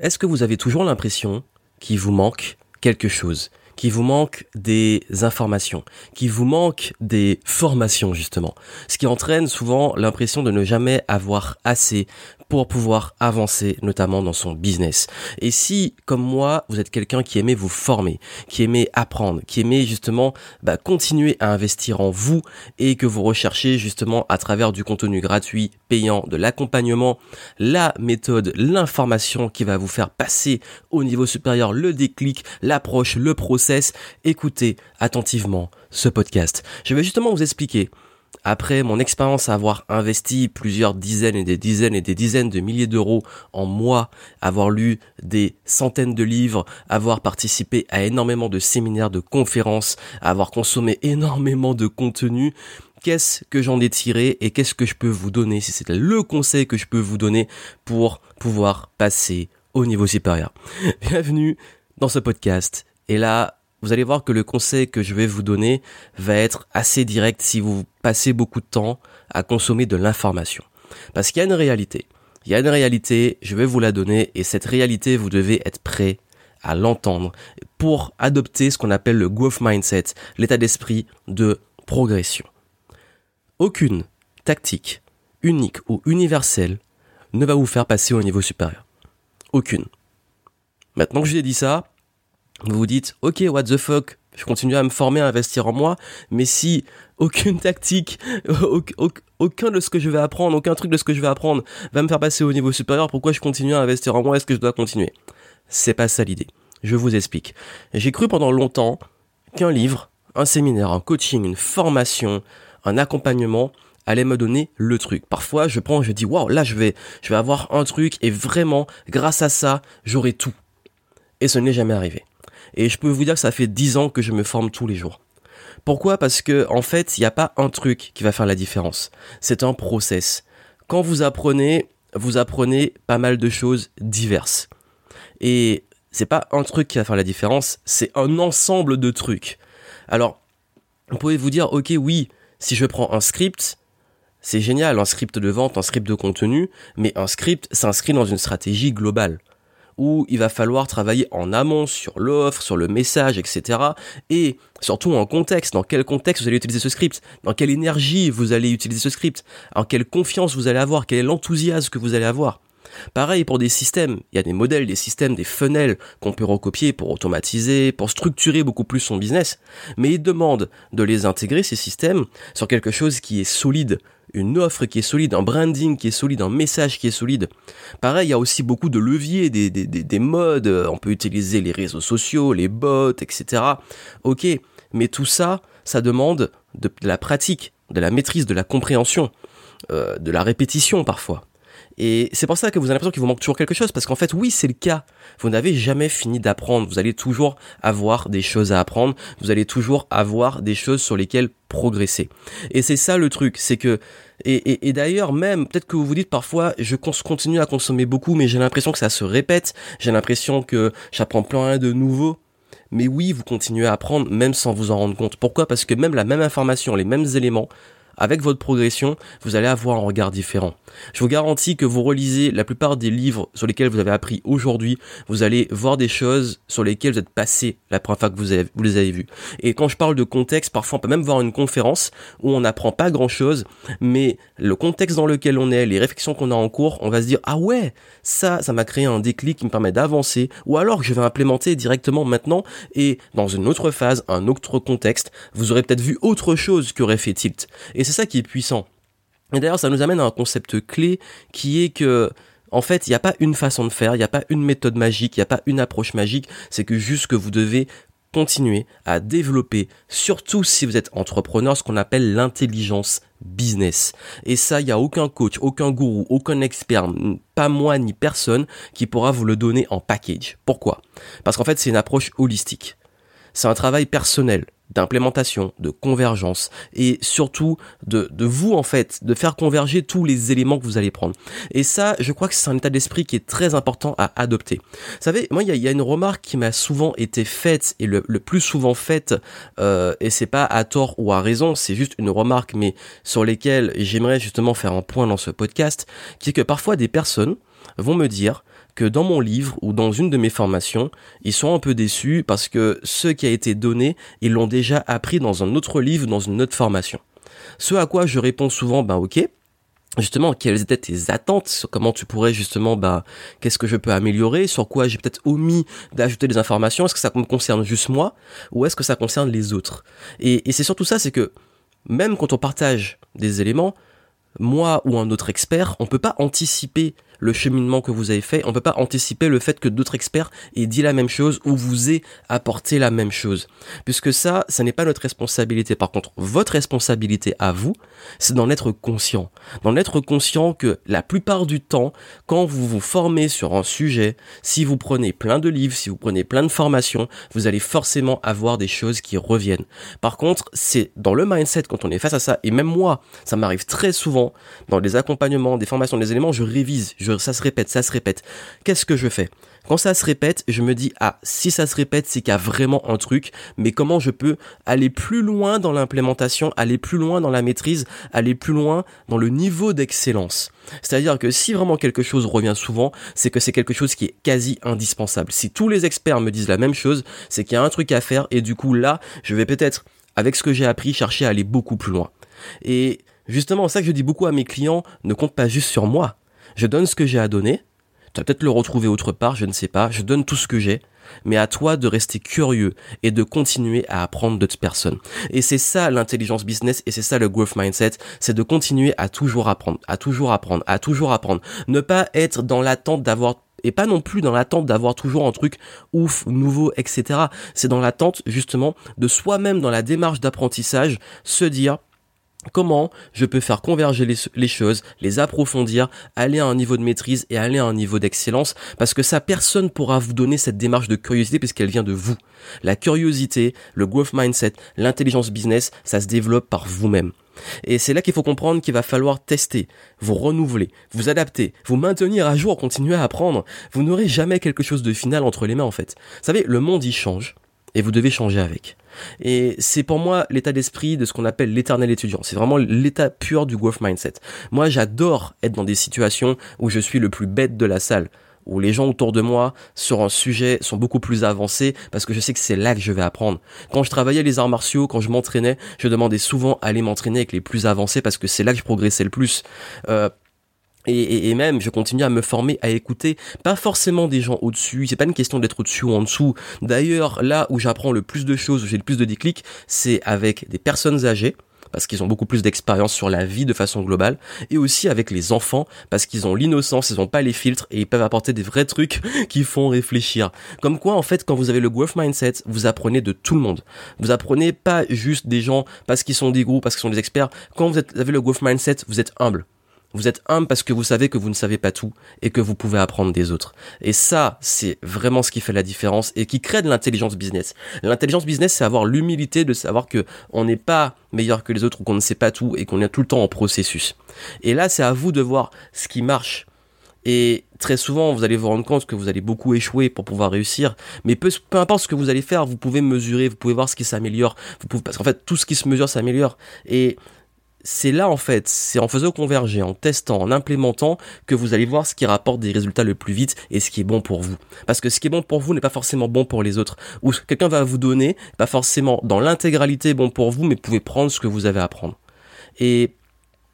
Est-ce que vous avez toujours l'impression qu'il vous manque quelque chose? Qu'il vous manque des informations, qu'il vous manque des formations justement, ce qui entraîne souvent l'impression de ne jamais avoir assez pour pouvoir avancer, notamment dans son business. Et si, comme moi, vous êtes quelqu'un qui aimait vous former, qui aimait apprendre, qui aimait justement bah, continuer à investir en vous et que vous recherchez justement à travers du contenu gratuit, payant, de l'accompagnement, la méthode, l'information qui va vous faire passer au niveau supérieur, le déclic, l'approche, le process, écoutez attentivement ce podcast. Je vais justement vous expliquer après mon expérience à avoir investi plusieurs dizaines et des dizaines et des dizaines de milliers d'euros en moi, avoir lu des centaines de livres, avoir participé à énormément de séminaires, de conférences, avoir consommé énormément de contenu, qu'est-ce que j'en ai tiré et qu'est-ce que je peux vous donner, si c'est le conseil que je peux vous donner pour pouvoir passer au niveau supérieur. Bienvenue dans ce podcast. Et là, vous allez voir que le conseil que je vais vous donner va être assez direct si vous passez beaucoup de temps à consommer de l'information. Parce qu'il y a une réalité. Il y a une réalité, je vais vous la donner, et cette réalité, vous devez être prêt à l'entendre pour adopter ce qu'on appelle le growth mindset, l'état d'esprit de progression. Aucune tactique unique ou universelle ne va vous faire passer au niveau supérieur. Aucune. Maintenant que je vous ai dit ça, vous vous dites, ok, what the fuck, je continue à me former, à investir en moi, mais si aucune tactique, aucun de ce que je vais apprendre, aucun truc de ce que je vais apprendre va me faire passer au niveau supérieur, pourquoi je continue à investir en moi Est-ce que je dois continuer? C'est pas ça l'idée. Je vous explique. J'ai cru pendant longtemps qu'un livre, un séminaire, un coaching, une formation, un accompagnement allait me donner le truc. Parfois, je prends, je dis, waouh, là, je vais, je vais avoir un truc et vraiment, grâce à ça, j'aurai tout. Et ce n'est jamais arrivé. Et je peux vous dire que ça fait 10 ans que je me forme tous les jours. Pourquoi? Parce que en fait, il n'y a pas un truc qui va faire la différence. C'est un process. Quand vous apprenez, vous apprenez pas mal de choses diverses. Et c'est pas un truc qui va faire la différence, c'est un ensemble de trucs. Alors, vous pouvez vous dire, ok, oui, si je prends un script, c'est génial, un script de vente, un script de contenu, mais un script s'inscrit dans une stratégie globale où il va falloir travailler en amont sur l'offre, sur le message, etc. Et surtout en contexte, dans quel contexte vous allez utiliser ce script, dans quelle énergie vous allez utiliser ce script, en quelle confiance vous allez avoir, quel est l'enthousiasme que vous allez avoir? Pareil pour des systèmes, il y a des modèles, des systèmes, des funnels qu'on peut recopier pour automatiser, pour structurer beaucoup plus son business, mais il demande de les intégrer, ces systèmes, sur quelque chose qui est solide, une offre qui est solide, un branding qui est solide, un message qui est solide. Pareil, il y a aussi beaucoup de leviers, des, des, des, modes, on peut utiliser les réseaux sociaux, les bots, etc. Ok, mais tout ça, ça demande de, la pratique, de la maîtrise, de la compréhension, euh, de la répétition parfois. Et c'est pour ça que vous avez l'impression qu'il vous manque toujours quelque chose, parce qu'en fait, oui, c'est le cas. Vous n'avez jamais fini d'apprendre. Vous allez toujours avoir des choses à apprendre. Vous allez toujours avoir des choses sur lesquelles progresser. Et c'est ça le truc, c'est que et, et, d'ailleurs même peut-être que vous vous dites parfois je continue à consommer beaucoup mais j'ai l'impression que ça se répète j'ai l'impression que j'apprends plein de nouveau mais oui vous continuez à apprendre même sans vous en rendre compte pourquoi? Parce que même la même information les mêmes éléments avec votre progression, vous allez avoir un regard différent. Je vous garantis que vous relisez la plupart des livres sur lesquels vous avez appris aujourd'hui, vous allez voir des choses sur lesquelles vous êtes passé la première fois que vous, les avez vues. Et quand je parle de contexte, parfois on peut même voir une conférence où on n'apprend pas grand chose, mais le contexte dans lequel on est, les réflexions qu'on a en cours, on va se dire, ah ouais, ça, ça m'a créé un déclic qui me permet d'avancer, ou alors que je vais implémenter directement maintenant, et dans une autre phase, un autre contexte, vous aurez peut-être vu autre chose qui aurait fait tilt. C'est ça qui est puissant. Et d'ailleurs, ça nous amène à un concept clé qui est que, en fait, il n'y a pas une façon de faire, il n'y a pas une méthode magique, il n'y a pas une approche magique, c'est que juste que vous devez continuer à développer, surtout si vous êtes entrepreneur, ce qu'on appelle l'intelligence business. Et ça, il n'y a aucun coach, aucun gourou, aucun expert, pas moi ni personne qui pourra vous le donner en package. Pourquoi? Parce qu'en fait, c'est une approche holistique. C'est un travail personnel d'implémentation, de convergence et surtout de, de vous en fait, de faire converger tous les éléments que vous allez prendre. Et ça, je crois que c'est un état d'esprit qui est très important à adopter. Vous savez, moi, il y a, une remarque qui m'a souvent été faite et le, le plus souvent faite, euh, et c'est pas à tort ou à raison, c'est juste une remarque, mais sur lesquelles j'aimerais justement faire un point dans ce podcast, qui est que parfois des personnes vont me dire que dans mon livre ou dans une de mes formations, ils sont un peu déçus parce que ce qui a été donné, ils l'ont déjà appris dans un autre livre, dans une autre formation. Ce à quoi je réponds souvent, ben ok, justement quelles étaient tes attentes comment tu pourrais justement bah qu'est-ce que je peux améliorer sur quoi j'ai peut-être omis d'ajouter des informations est-ce que ça me concerne juste moi ou est-ce que ça concerne les autres? Et, et c'est surtout ça c'est que même quand on partage des éléments moi ou un autre expert on peut pas anticiper le cheminement que vous avez fait. On peut pas anticiper le fait que d'autres experts aient dit la même chose ou vous aient apporté la même chose. Puisque ça, ça n'est pas notre responsabilité. Par contre, votre responsabilité à vous, c'est d'en être conscient. D'en être conscient que la plupart du temps, quand vous vous formez sur un sujet, si vous prenez plein de livres, si vous prenez plein de formations, vous allez forcément avoir des choses qui reviennent. Par contre, c'est dans le mindset quand on est face à ça, et même moi, ça m'arrive très souvent dans des accompagnements, des formations, des éléments, je révise, ça se répète, ça se répète. Qu'est-ce que je fais? Quand ça se répète, je me dis ah si ça se répète, c'est qu'il y a vraiment un truc. Mais comment je peux aller plus loin dans l'implémentation, aller plus loin dans la maîtrise, aller plus loin dans le niveau d'excellence? C'est-à-dire que si vraiment quelque chose revient souvent, c'est que c'est quelque chose qui est quasi indispensable. Si tous les experts me disent la même chose, c'est qu'il y a un truc à faire et du coup là, je vais peut-être avec ce que j'ai appris chercher à aller beaucoup plus loin. Et Justement, ça que je dis beaucoup à mes clients, ne compte pas juste sur moi. Je donne ce que j'ai à donner. Tu vas peut-être le retrouver autre part, je ne sais pas. Je donne tout ce que j'ai. Mais à toi de rester curieux et de continuer à apprendre d'autres personnes. Et c'est ça l'intelligence business et c'est ça le growth mindset. C'est de continuer à toujours apprendre, à toujours apprendre, à toujours apprendre. Ne pas être dans l'attente d'avoir et pas non plus dans l'attente d'avoir toujours un truc ouf, nouveau, etc. C'est dans l'attente justement de soi-même dans la démarche d'apprentissage se dire comment je peux faire converger les, choses, les approfondir, aller à un niveau de maîtrise et aller à un niveau d'excellence, parce que ça, personne pourra vous donner cette démarche de curiosité puisqu'elle vient de vous. La curiosité, le growth mindset, l'intelligence business, ça se développe par vous-même. Et c'est là qu'il faut comprendre qu'il va falloir tester, vous renouveler, vous adapter, vous maintenir à jour, continuer à apprendre. Vous n'aurez jamais quelque chose de final entre les mains en fait. Vous savez, le monde y change et vous devez changer avec. Et c'est pour moi l'état d'esprit de ce qu'on appelle l'éternel étudiant. C'est vraiment l'état pur du growth mindset. Moi, j'adore être dans des situations où je suis le plus bête de la salle où les gens autour de moi sur un sujet sont beaucoup plus avancés parce que je sais que c'est là que je vais apprendre. Quand je travaillais les arts martiaux, quand je m'entraînais, je demandais souvent à aller m'entraîner avec les plus avancés parce que c'est là que je progressais le plus. Euh, et, même, je continue à me former, à écouter, pas forcément des gens au-dessus, c'est pas une question d'être au-dessus ou en dessous. D'ailleurs, là où j'apprends le plus de choses, où j'ai le plus de déclics, c'est avec des personnes âgées, parce qu'ils ont beaucoup plus d'expérience sur la vie de façon globale, et aussi avec les enfants, parce qu'ils ont l'innocence, ils ont pas les filtres, et ils peuvent apporter des vrais trucs qui font réfléchir. Comme quoi, en fait, quand vous avez le growth mindset, vous apprenez de tout le monde. Vous apprenez pas juste des gens parce qu'ils sont des groupes, parce qu'ils sont des experts. Quand vous avez le growth mindset, vous êtes humble. Vous êtes humble parce que vous savez que vous ne savez pas tout et que vous pouvez apprendre des autres. Et ça, c'est vraiment ce qui fait la différence et qui crée de l'intelligence business. L'intelligence business, c'est avoir l'humilité de savoir que on n'est pas meilleur que les autres ou qu'on ne sait pas tout et qu'on est tout le temps en processus. Et là, c'est à vous de voir ce qui marche. Et très souvent, vous allez vous rendre compte que vous allez beaucoup échouer pour pouvoir réussir. Mais peu, importe ce que vous allez faire, vous pouvez mesurer, vous pouvez voir ce qui s'améliore. Vous pouvez, parce qu'en fait, tout ce qui se mesure s'améliore. Et c'est là en fait, c'est en faisant converger, en testant, en implémentant que vous allez voir ce qui rapporte des résultats le plus vite et ce qui est bon pour vous. Parce que ce qui est bon pour vous n'est pas forcément bon pour les autres. Ou quelqu'un va vous donner, pas forcément dans l'intégralité bon pour vous, mais vous pouvez prendre ce que vous avez à prendre. Et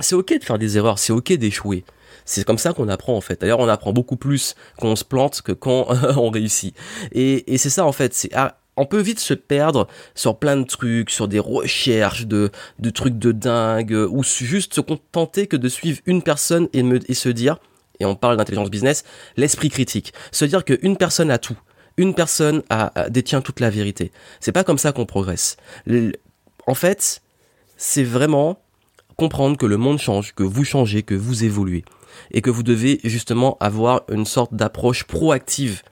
c'est ok de faire des erreurs, c'est ok d'échouer. C'est comme ça qu'on apprend en fait. D'ailleurs, on apprend beaucoup plus quand on se plante que quand on réussit. Et, et c'est ça en fait. C'est on peut vite se perdre sur plein de trucs, sur des recherches de, trucs de dingue, ou juste se contenter que de suivre une personne et se dire, et on parle d'intelligence business, l'esprit critique. Se dire qu'une personne a tout. Une personne a, détient toute la vérité. C'est pas comme ça qu'on progresse. en fait, c'est vraiment comprendre que le monde change, que vous changez, que vous évoluez. Et que vous devez justement avoir une sorte d'approche proactive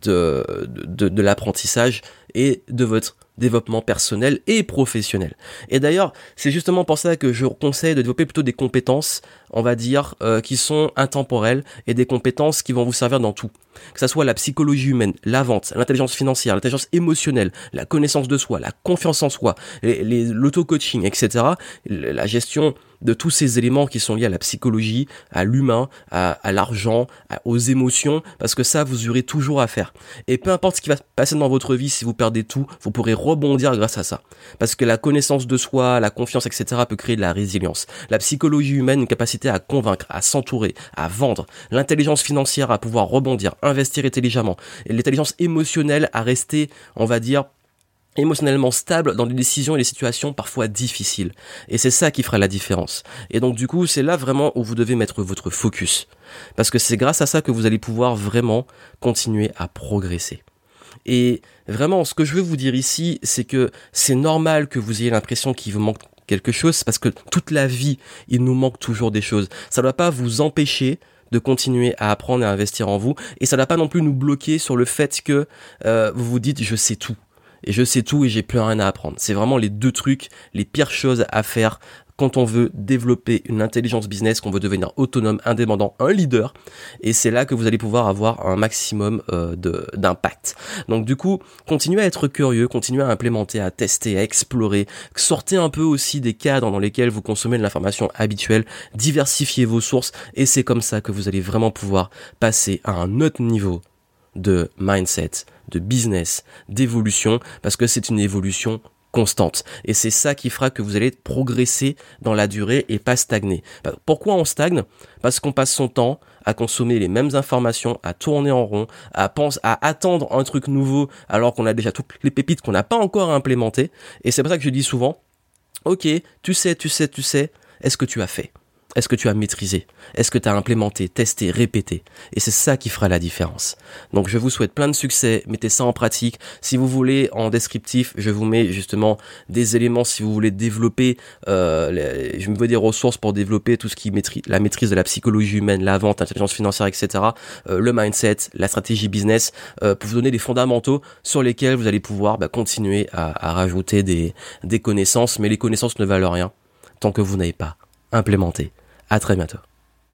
de, de, de l'apprentissage et de votre développement personnel et professionnel. Et d'ailleurs, c'est justement pour ça que je conseille de développer plutôt des compétences, on va dire, euh, qui sont intemporelles et des compétences qui vont vous servir dans tout. que ça soit la psychologie humaine, la vente, l'intelligence financière, l'intelligence émotionnelle, la connaissance de soi, la confiance en soi, l'auto-coaching, etc., la gestion de tous ces éléments qui sont liés à la psychologie, à l'humain, à, l'argent, aux émotions, parce que ça, vous aurez toujours à faire. Et peu importe ce qui va se passer dans votre vie, si vous perdez tout, vous pourrez rebondir grâce à ça. Parce que la connaissance de soi, la confiance, etc. peut créer de la résilience. La psychologie humaine, une capacité à convaincre, à s'entourer, à vendre. L'intelligence financière à pouvoir rebondir, investir intelligemment. Et l'intelligence émotionnelle à rester, on va dire, émotionnellement stable dans des décisions et des situations parfois difficiles. Et c'est ça qui fera la différence. Et donc du coup, c'est là vraiment où vous devez mettre votre focus. Parce que c'est grâce à ça que vous allez pouvoir vraiment continuer à progresser. Et vraiment, ce que je veux vous dire ici, c'est que c'est normal que vous ayez l'impression qu'il vous manque quelque chose, parce que toute la vie, il nous manque toujours des choses. Ça ne doit pas vous empêcher de continuer à apprendre et à investir en vous, et ça ne doit pas non plus nous bloquer sur le fait que euh, vous vous dites je sais tout et je sais tout et j'ai plus rien à apprendre. C'est vraiment les deux trucs, les pires choses à faire quand on veut développer une intelligence business, qu'on veut devenir autonome, indépendant, un leader. Et c'est là que vous allez pouvoir avoir un maximum euh, d'impact. Donc du coup, continuez à être curieux, continuez à implémenter, à tester, à explorer. Sortez un peu aussi des cadres dans lesquels vous consommez de l'information habituelle. Diversifiez vos sources. Et c'est comme ça que vous allez vraiment pouvoir passer à un autre niveau de mindset, de business, d'évolution, parce que c'est une évolution constante. Et c'est ça qui fera que vous allez progresser dans la durée et pas stagner. Bah, pourquoi on stagne? Parce qu'on passe son temps à consommer les mêmes informations, à tourner en rond, à penser, à attendre un truc nouveau alors qu'on a déjà toutes les pépites qu'on n'a pas encore implémentées. Et c'est pour ça que je dis souvent, ok, tu sais, tu sais, tu sais, est-ce que tu as fait? Est-ce que tu as maîtrisé? Est-ce que tu as implémenté, testé, répété? Et c'est ça qui fera la différence. Donc je vous souhaite plein de succès, mettez ça en pratique. Si vous voulez, en descriptif, je vous mets justement des éléments si vous voulez développer, euh, je me veux des ressources pour développer tout ce qui maîtrise la maîtrise de la psychologie humaine, la vente, l'intelligence financière, etc. Euh, le mindset, la stratégie business, euh, pour vous donner des fondamentaux sur lesquels vous allez pouvoir bah, continuer à, rajouter des connaissances. Mais les connaissances ne valent rien tant que vous n'avez pas implémenté à très bientôt.